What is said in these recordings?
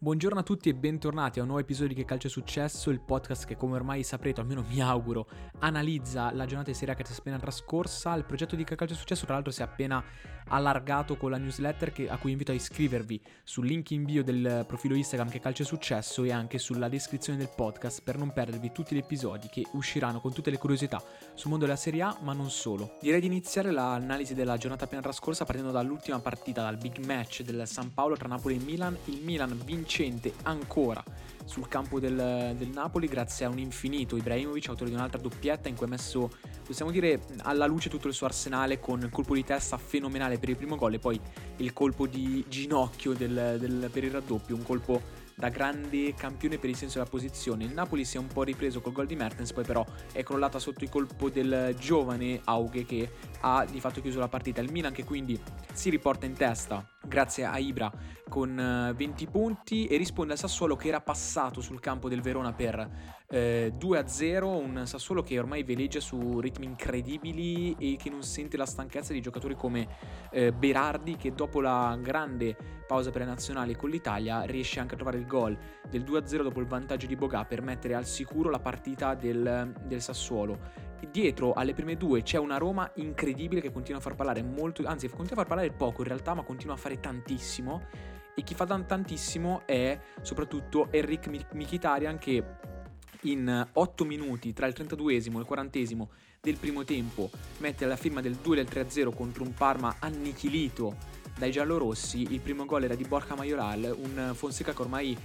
Buongiorno a tutti e bentornati a un nuovo episodio di Che Calcio è Successo, il podcast che come ormai saprete, almeno mi auguro, analizza la giornata di Serie A che si è appena trascorsa. Il progetto di Che Calcio è Successo tra l'altro si è appena allargato con la newsletter che, a cui invito a iscrivervi sul link in bio del profilo Instagram Che Calcio è Successo e anche sulla descrizione del podcast per non perdervi tutti gli episodi che usciranno con tutte le curiosità sul mondo della Serie A ma non solo. Direi di iniziare l'analisi della giornata appena trascorsa partendo dall'ultima partita, dal big match del San Paolo tra Napoli e Milan. Il Milan vince vincente ancora sul campo del, del, Napoli grazie a un infinito Ibrahimovic, autore di un'altra doppietta in cui ha messo, possiamo dire, alla luce tutto il suo arsenale con il colpo di testa fenomenale per il primo gol e poi il colpo di ginocchio del, del, per il raddoppio, un colpo da grande campione per il senso della posizione. Il Napoli si è un po' ripreso col gol di Mertens, poi però è crollata sotto il colpo del giovane Aughe che ha di fatto chiuso la partita. Il Milan che quindi si riporta in testa grazie a Ibra con 20 eh, punti e risponde al Sassuolo che era passato sul campo del Verona per eh, 2-0, un Sassuolo che ormai veleggia su ritmi incredibili e che non sente la stanchezza di giocatori come eh, Berardi che dopo la grande pausa per le nazionali con l'Italia riesce anche a trovare il gol del 2-0 dopo il vantaggio di Boga per mettere al sicuro la partita del, del Sassuolo dietro alle prime due c'è una Roma incredibile che continua a far parlare molto, anzi continua a far parlare poco in realtà, ma continua a fare tantissimo. E chi fa tantissimo è soprattutto Enric Mkhitaryan che in 8 minuti tra il 32esimo e il 40esimo del primo tempo mette la firma del 2 e del 3-0 contro un Parma annichilito dai giallorossi. Il primo gol era di Borja Majoral, un Fonseca che ormai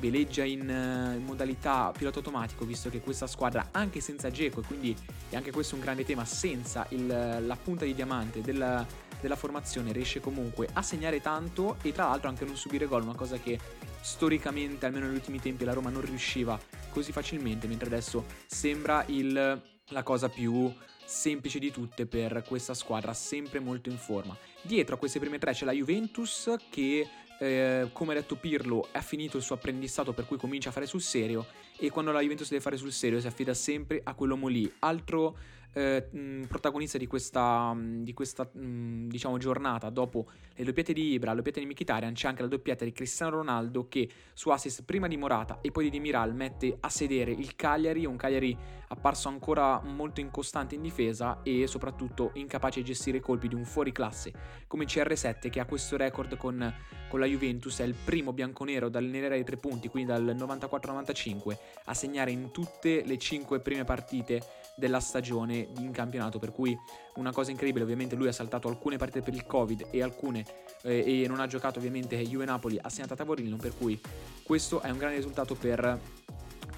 veleggia in, uh, in, modalità pilota automatico, visto che questa squadra, anche senza Geco, e quindi è anche questo un grande tema, senza il, la punta di diamante della, della, formazione, riesce comunque a segnare tanto e tra l'altro anche a non subire gol, una cosa che storicamente, almeno negli ultimi tempi, la Roma non riusciva così facilmente, mentre adesso sembra il, la cosa più semplice di tutte per questa squadra sempre molto in forma. Dietro a queste prime tre c'è la Juventus che eh, come ha detto Pirlo, ha finito il suo apprendistato per cui comincia a fare sul serio e quando la Juventus deve fare sul serio si affida sempre a quell'uomo lì. Altro eh, protagonista di questa, di questa mh, diciamo, giornata, dopo le doppiette di Ibra, le doppiette di Mkhitaryan, c'è anche la doppietta di Cristiano Ronaldo che su assist prima di Morata e poi di Demiral mette a sedere il Cagliari, un Cagliari apparso ancora molto incostante in difesa e soprattutto incapace di gestire i colpi di un fuoriclasse come CR7 che ha questo record con, con la Juventus, è il primo bianconero dal nera ai tre punti, quindi dal 94-95 a segnare in tutte le cinque prime partite della stagione in campionato, per cui una cosa incredibile, ovviamente lui ha saltato alcune partite per il Covid e alcune eh, e non ha giocato ovviamente Juve Napoli ha segnato a tavolino, per cui questo è un grande risultato per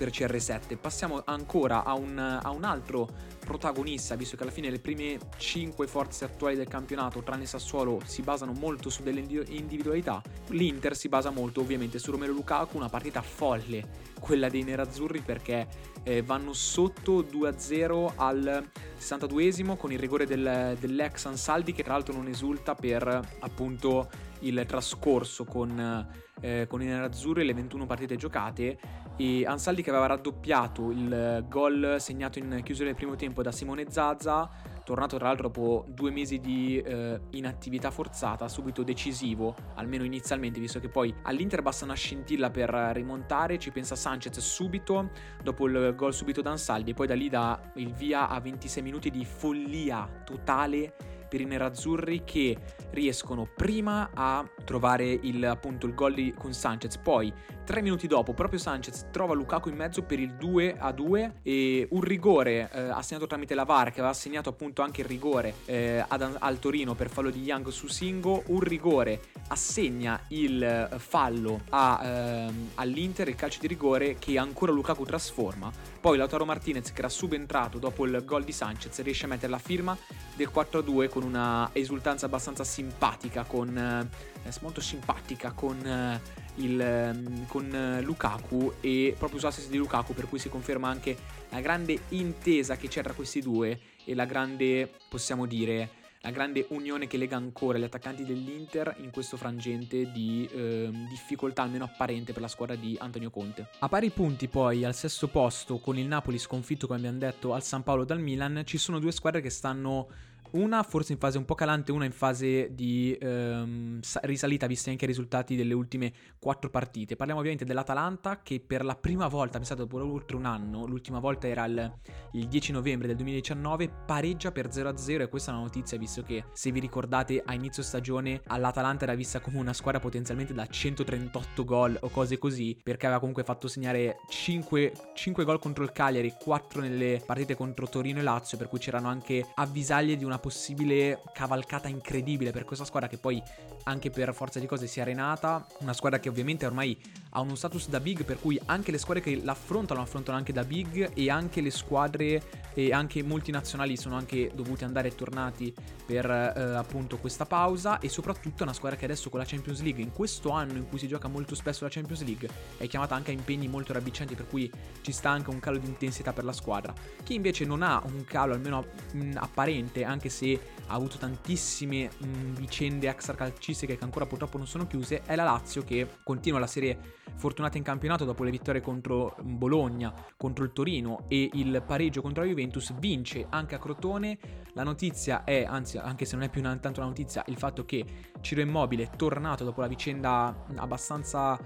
per CR7. Passiamo ancora a un, a un, altro protagonista, visto che alla fine le prime 5 forze attuali del campionato, tranne Sassuolo, si basano molto su delle individualità. L'Inter si basa molto ovviamente su Romero Lukaku, una partita folle, quella dei nerazzurri, perché eh, vanno sotto 2-0 al 62esimo con il rigore del, dell'ex Ansaldi, che tra l'altro non esulta per appunto il trascorso con, eh, con i nerazzurri, le 21 partite giocate e Ansaldi che aveva raddoppiato il gol segnato in chiusura del primo tempo da Simone Zazza, tornato tra l'altro dopo due mesi di eh, inattività forzata, subito decisivo, almeno inizialmente, visto che poi all'Inter basta una scintilla per rimontare, ci pensa Sanchez subito, dopo il gol subito da Ansaldi, e poi da lì dà il via a 26 minuti di follia totale per i nerazzurri che riescono prima a trovare il, appunto il gol con Sanchez, poi tre minuti dopo proprio Sanchez trova Lukaku in mezzo per il 2 a 2 e un rigore eh, assegnato tramite la VAR che aveva assegnato appunto anche il rigore eh, ad, al Torino per fallo di Young su Singo, un rigore assegna il eh, fallo a, ehm, all'Inter, il calcio di rigore che ancora Lukaku trasforma, poi Lautaro Martinez che era subentrato dopo il gol di Sanchez riesce a mettere la firma del 4 a 2 con una esultanza abbastanza simpatica, con, eh, molto simpatica con, eh, il, ehm, con eh, Lukaku e proprio su assist di Lukaku per cui si conferma anche la grande intesa che c'è tra questi due e la grande, possiamo dire, la grande unione che lega ancora gli attaccanti dell'Inter in questo frangente di eh, difficoltà almeno apparente per la squadra di Antonio Conte. A pari punti poi al sesto posto con il Napoli sconfitto come abbiamo detto al San Paolo dal Milan ci sono due squadre che stanno una forse in fase un po' calante, una in fase di ehm, risalita, visti anche i risultati delle ultime quattro partite. Parliamo ovviamente dell'Atalanta che per la prima volta, pensate dopo oltre un anno, l'ultima volta era il, il 10 novembre del 2019, pareggia per 0-0 e questa è una notizia visto che se vi ricordate a inizio stagione all'Atalanta era vista come una squadra potenzialmente da 138 gol o cose così, perché aveva comunque fatto segnare 5, 5 gol contro il Cagliari, 4 nelle partite contro Torino e Lazio, per cui c'erano anche avvisaglie di una possibile cavalcata incredibile per questa squadra che poi anche per forza di cose si è arenata, una squadra che ovviamente ormai ha uno status da big per cui anche le squadre che l'affrontano affrontano anche da big e anche le squadre e anche multinazionali sono anche dovuti andare e tornati per eh, appunto questa pausa e soprattutto una squadra che adesso con la Champions League in questo anno in cui si gioca molto spesso la Champions League è chiamata anche a impegni molto ravvicinati per cui ci sta anche un calo di intensità per la squadra. Chi invece non ha un calo almeno mh, apparente anche se ha avuto tantissime mh, vicende extracalcistiche che ancora purtroppo non sono chiuse è la Lazio che continua la serie fortunata in campionato dopo le vittorie contro Bologna, contro il Torino e il pareggio contro la Juventus, vince anche a Crotone. La notizia è, anzi anche se non è più tanto una notizia, il fatto che Ciro Immobile, tornato dopo la vicenda abbastanza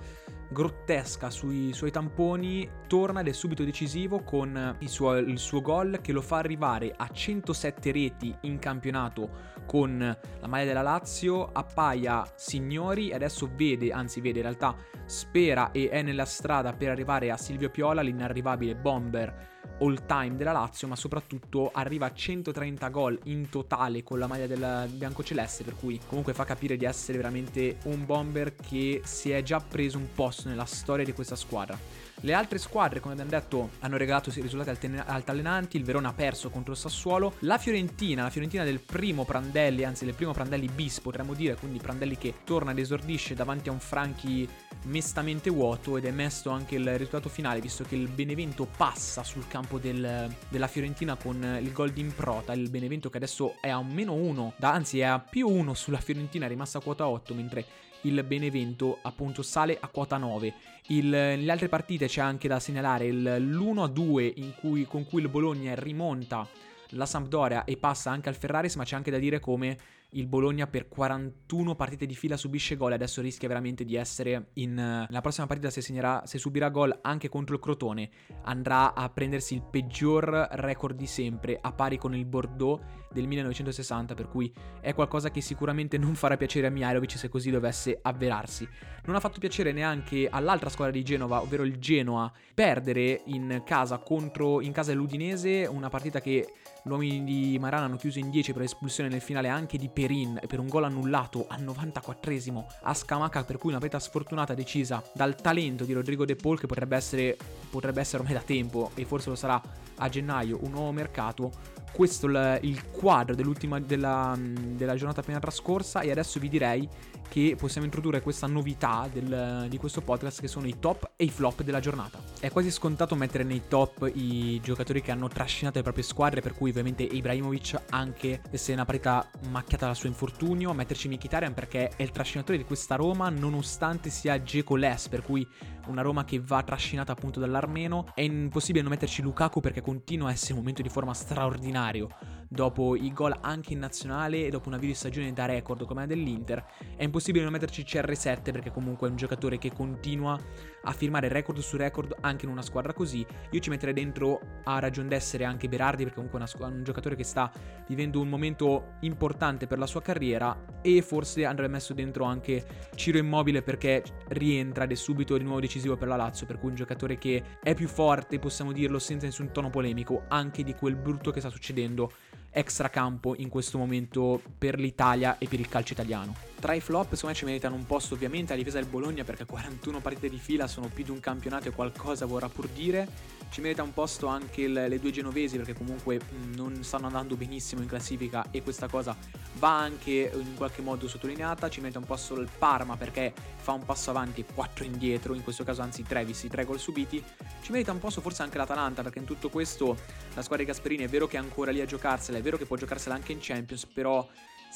grottesca sui suoi tamponi, torna ed è subito decisivo con il suo, il suo gol che lo fa arrivare a 107 reti in campionato con la maglia della Lazio, appaia signori e adesso vede, anzi vede in realtà spera e è nella strada per arrivare a Silvio Piola, l'inarrivabile bomber all time della Lazio, ma soprattutto arriva a 130 gol in totale con la maglia del biancoceleste, per cui comunque fa capire di essere veramente un bomber che si è già preso un posto nella storia di questa squadra. Le altre squadre, come abbiamo detto, hanno regalato risultati alten- altalenanti. Il Verona ha perso contro il Sassuolo. La Fiorentina, la Fiorentina del primo Prandelli, anzi del primo Prandelli bis potremmo dire, quindi Prandelli che torna ed esordisce davanti a un Franchi mestamente vuoto ed è messo anche il risultato finale visto che il Benevento passa sul campo del, della Fiorentina con il gol di improta il Benevento che adesso è a un meno 1 anzi è a più 1 sulla Fiorentina è rimasta a quota 8 mentre il Benevento appunto sale a quota 9 il, nelle altre partite c'è anche da segnalare l'1-2 con cui il Bologna rimonta la Sampdoria e passa anche al Ferraris ma c'è anche da dire come il Bologna per 41 partite di fila subisce gol e adesso rischia veramente di essere in... La prossima partita se, segnerà, se subirà gol anche contro il Crotone andrà a prendersi il peggior record di sempre a pari con il Bordeaux del 1960 per cui è qualcosa che sicuramente non farà piacere a Mihailovic se così dovesse avverarsi. Non ha fatto piacere neanche all'altra squadra di Genova, ovvero il Genoa, perdere in casa contro in casa dell'Udinese, una partita che gli uomini di Marana hanno chiuso in 10 per l'espulsione nel finale anche di Perin per un gol annullato al 94esimo a Scamaca, per cui una peta sfortunata decisa dal talento di Rodrigo De Paul che potrebbe essere, potrebbe essere ormai da tempo e forse lo sarà a gennaio un nuovo mercato. Questo è il quadro dell'ultima della, della giornata appena trascorsa e adesso vi direi che possiamo introdurre questa novità del, di questo podcast che sono i top e i flop della giornata. È quasi scontato mettere nei top i giocatori che hanno trascinato le proprie squadre, per cui ovviamente Ibrahimovic anche se è una partita macchiata dal suo infortunio, metterci Mkhitaryan perché è il trascinatore di questa Roma nonostante sia Geco-less, per cui una Roma che va trascinata appunto dall'armeno. È impossibile non metterci Lukaku perché continua a essere un momento di forma straordinario dopo i gol anche in nazionale e dopo una video stagione da record come la dell'Inter. È impossibile non metterci CR7 perché comunque è un giocatore che continua a firmare record su record anche in una squadra così. Io ci metterei dentro a ragion d'essere anche Berardi perché comunque è un giocatore che sta vivendo un momento importante per la sua carriera e forse andrebbe messo dentro anche Ciro Immobile perché rientra ed è subito di nuovo decisivo per la Lazio, per cui un giocatore che è più forte, possiamo dirlo senza nessun tono polemico, anche di quel brutto che sta succedendo extracampo in questo momento per l'Italia e per il calcio italiano. Tra i flop, secondo me ci meritano un posto ovviamente la difesa del Bologna perché 41 partite di fila sono più di un campionato e qualcosa vorrà pur dire. Ci merita un posto anche il, le due genovesi perché comunque non stanno andando benissimo in classifica e questa cosa va anche in qualche modo sottolineata. Ci merita un posto il Parma perché fa un passo avanti e 4 indietro, in questo caso anzi 3 visti 3 gol subiti. Ci merita un posto forse anche l'Atalanta perché in tutto questo la squadra di Gasperini è vero che è ancora lì a giocarsela, è vero che può giocarsela anche in Champions, però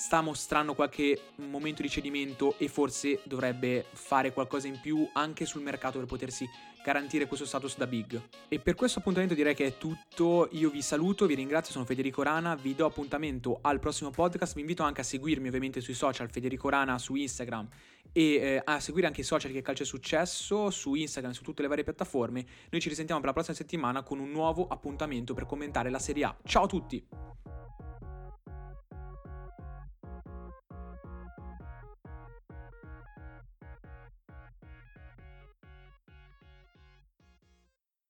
sta mostrando qualche momento di cedimento e forse dovrebbe fare qualcosa in più anche sul mercato per potersi garantire questo status da big. E per questo appuntamento direi che è tutto. Io vi saluto, vi ringrazio, sono Federico Rana, vi do appuntamento al prossimo podcast. Vi invito anche a seguirmi ovviamente sui social Federico Rana su Instagram e eh, a seguire anche i social che Calcio è Successo su Instagram, su tutte le varie piattaforme. Noi ci risentiamo per la prossima settimana con un nuovo appuntamento per commentare la Serie A. Ciao a tutti!